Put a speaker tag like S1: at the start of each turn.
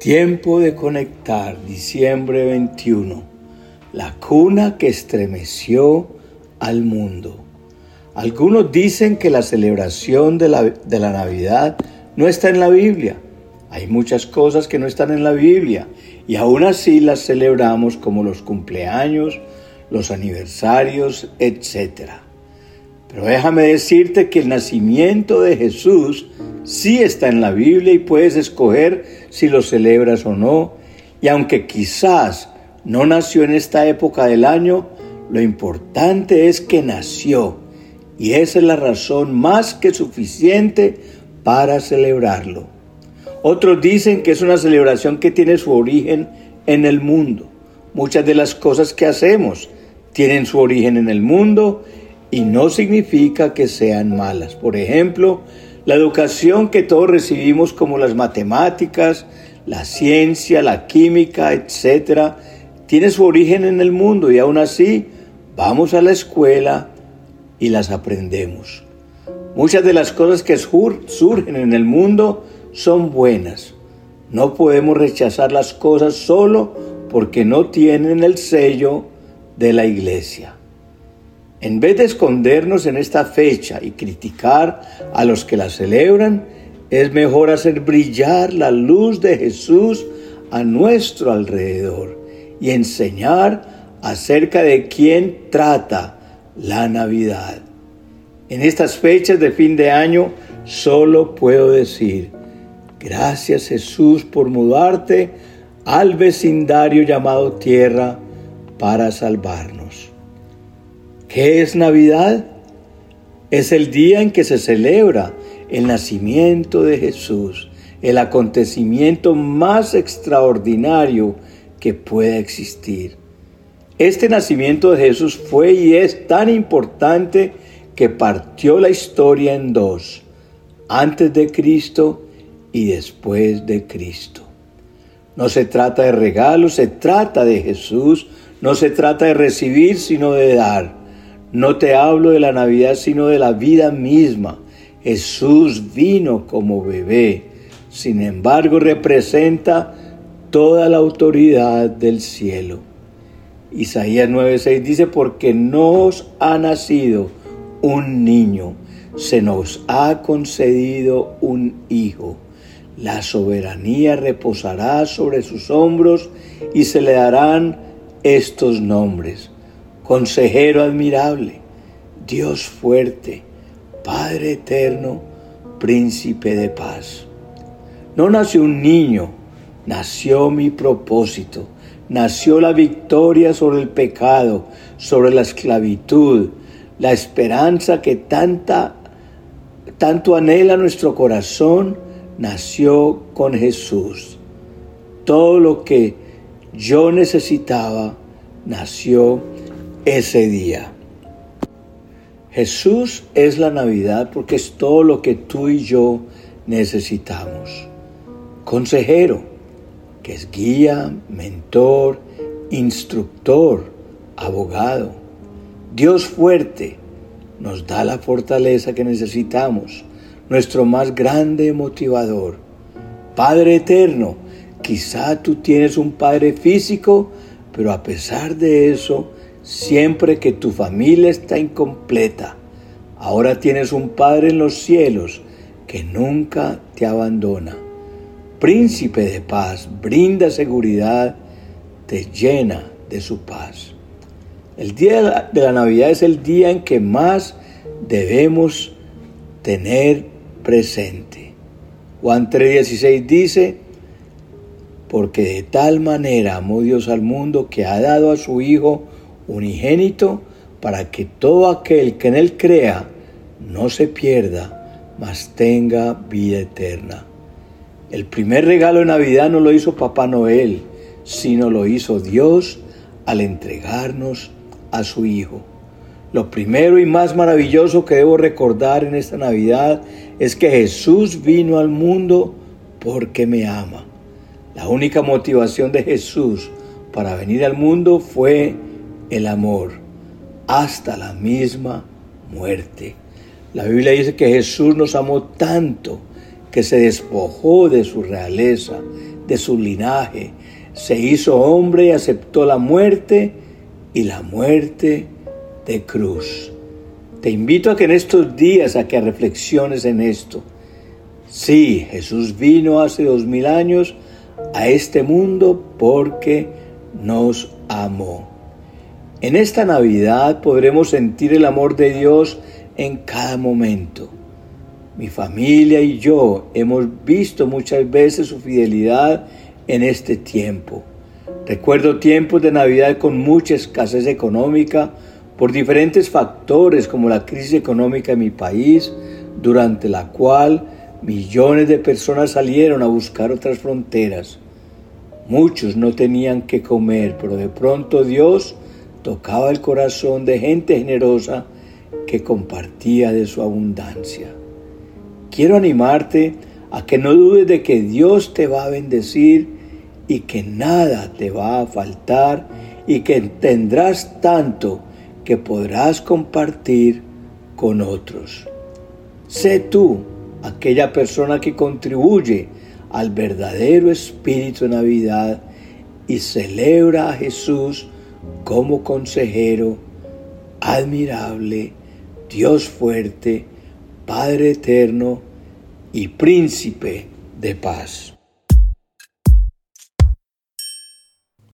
S1: Tiempo de conectar, diciembre 21. La cuna que estremeció al mundo. Algunos dicen que la celebración de la, de la, Navidad no está en la Biblia. Hay muchas cosas que no están en la Biblia y aún así las celebramos como los cumpleaños, los aniversarios, etc. Pero déjame decirte que el nacimiento de Jesús sí está en la Biblia y puedes escoger si lo celebras o no. Y aunque quizás no nació en esta época del año, lo importante es que nació. Y esa es la razón más que suficiente para celebrarlo. Otros dicen que es una celebración que tiene su origen en el mundo. Muchas de las cosas que hacemos tienen su origen en el mundo y no significa que sean malas. Por ejemplo, la educación que todos recibimos como las matemáticas, la ciencia, la química, etc., tiene su origen en el mundo y aún así vamos a la escuela y las aprendemos. Muchas de las cosas que surgen en el mundo son buenas. No podemos rechazar las cosas solo porque no tienen el sello de la iglesia. En vez de escondernos en esta fecha y criticar a los que la celebran, es mejor hacer brillar la luz de Jesús a nuestro alrededor y enseñar acerca de quién trata la Navidad. En estas fechas de fin de año solo puedo decir, gracias Jesús por mudarte al vecindario llamado tierra para salvarnos. ¿Qué es Navidad? Es el día en que se celebra el nacimiento de Jesús, el acontecimiento más extraordinario que pueda existir. Este nacimiento de Jesús fue y es tan importante que partió la historia en dos, antes de Cristo y después de Cristo. No se trata de regalos, se trata de Jesús, no se trata de recibir, sino de dar. No te hablo de la Navidad, sino de la vida misma. Jesús vino como bebé, sin embargo representa toda la autoridad del cielo. Isaías 9:6 dice, porque nos ha nacido un niño, se nos ha concedido un hijo. La soberanía reposará sobre sus hombros y se le darán estos nombres. Consejero admirable, Dios fuerte, Padre eterno, príncipe de paz. No nació un niño, nació mi propósito, nació la victoria sobre el pecado, sobre la esclavitud, la esperanza que tanta, tanto anhela nuestro corazón, nació con Jesús. Todo lo que yo necesitaba nació ese día. Jesús es la Navidad porque es todo lo que tú y yo necesitamos. Consejero, que es guía, mentor, instructor, abogado. Dios fuerte nos da la fortaleza que necesitamos, nuestro más grande motivador. Padre eterno, Quizá tú tienes un padre físico, pero a pesar de eso, siempre que tu familia está incompleta, ahora tienes un Padre en los cielos que nunca te abandona. Príncipe de paz, brinda seguridad, te llena de su paz. El día de la Navidad es el día en que más debemos tener presente. Juan 3:16 dice, porque de tal manera amó Dios al mundo que ha dado a su Hijo unigénito para que todo aquel que en él crea no se pierda, mas tenga vida eterna. El primer regalo de Navidad no lo hizo Papá Noel, sino lo hizo Dios al entregarnos a su Hijo. Lo primero y más maravilloso que debo recordar en esta Navidad es que Jesús vino al mundo porque me ama. La única motivación de Jesús para venir al mundo fue el amor, hasta la misma muerte. La Biblia dice que Jesús nos amó tanto que se despojó de su realeza, de su linaje, se hizo hombre y aceptó la muerte y la muerte de cruz. Te invito a que en estos días a que reflexiones en esto. Sí, Jesús vino hace dos mil años a este mundo porque nos amó. En esta Navidad podremos sentir el amor de Dios en cada momento. Mi familia y yo hemos visto muchas veces su fidelidad en este tiempo. Recuerdo tiempos de Navidad con mucha escasez económica por diferentes factores como la crisis económica en mi país, durante la cual millones de personas salieron a buscar otras fronteras. Muchos no tenían que comer, pero de pronto Dios tocaba el corazón de gente generosa que compartía de su abundancia. Quiero animarte a que no dudes de que Dios te va a bendecir y que nada te va a faltar y que tendrás tanto que podrás compartir con otros. Sé tú aquella persona que contribuye al verdadero espíritu de Navidad y celebra a Jesús como consejero, admirable, Dios fuerte, Padre eterno y príncipe de paz.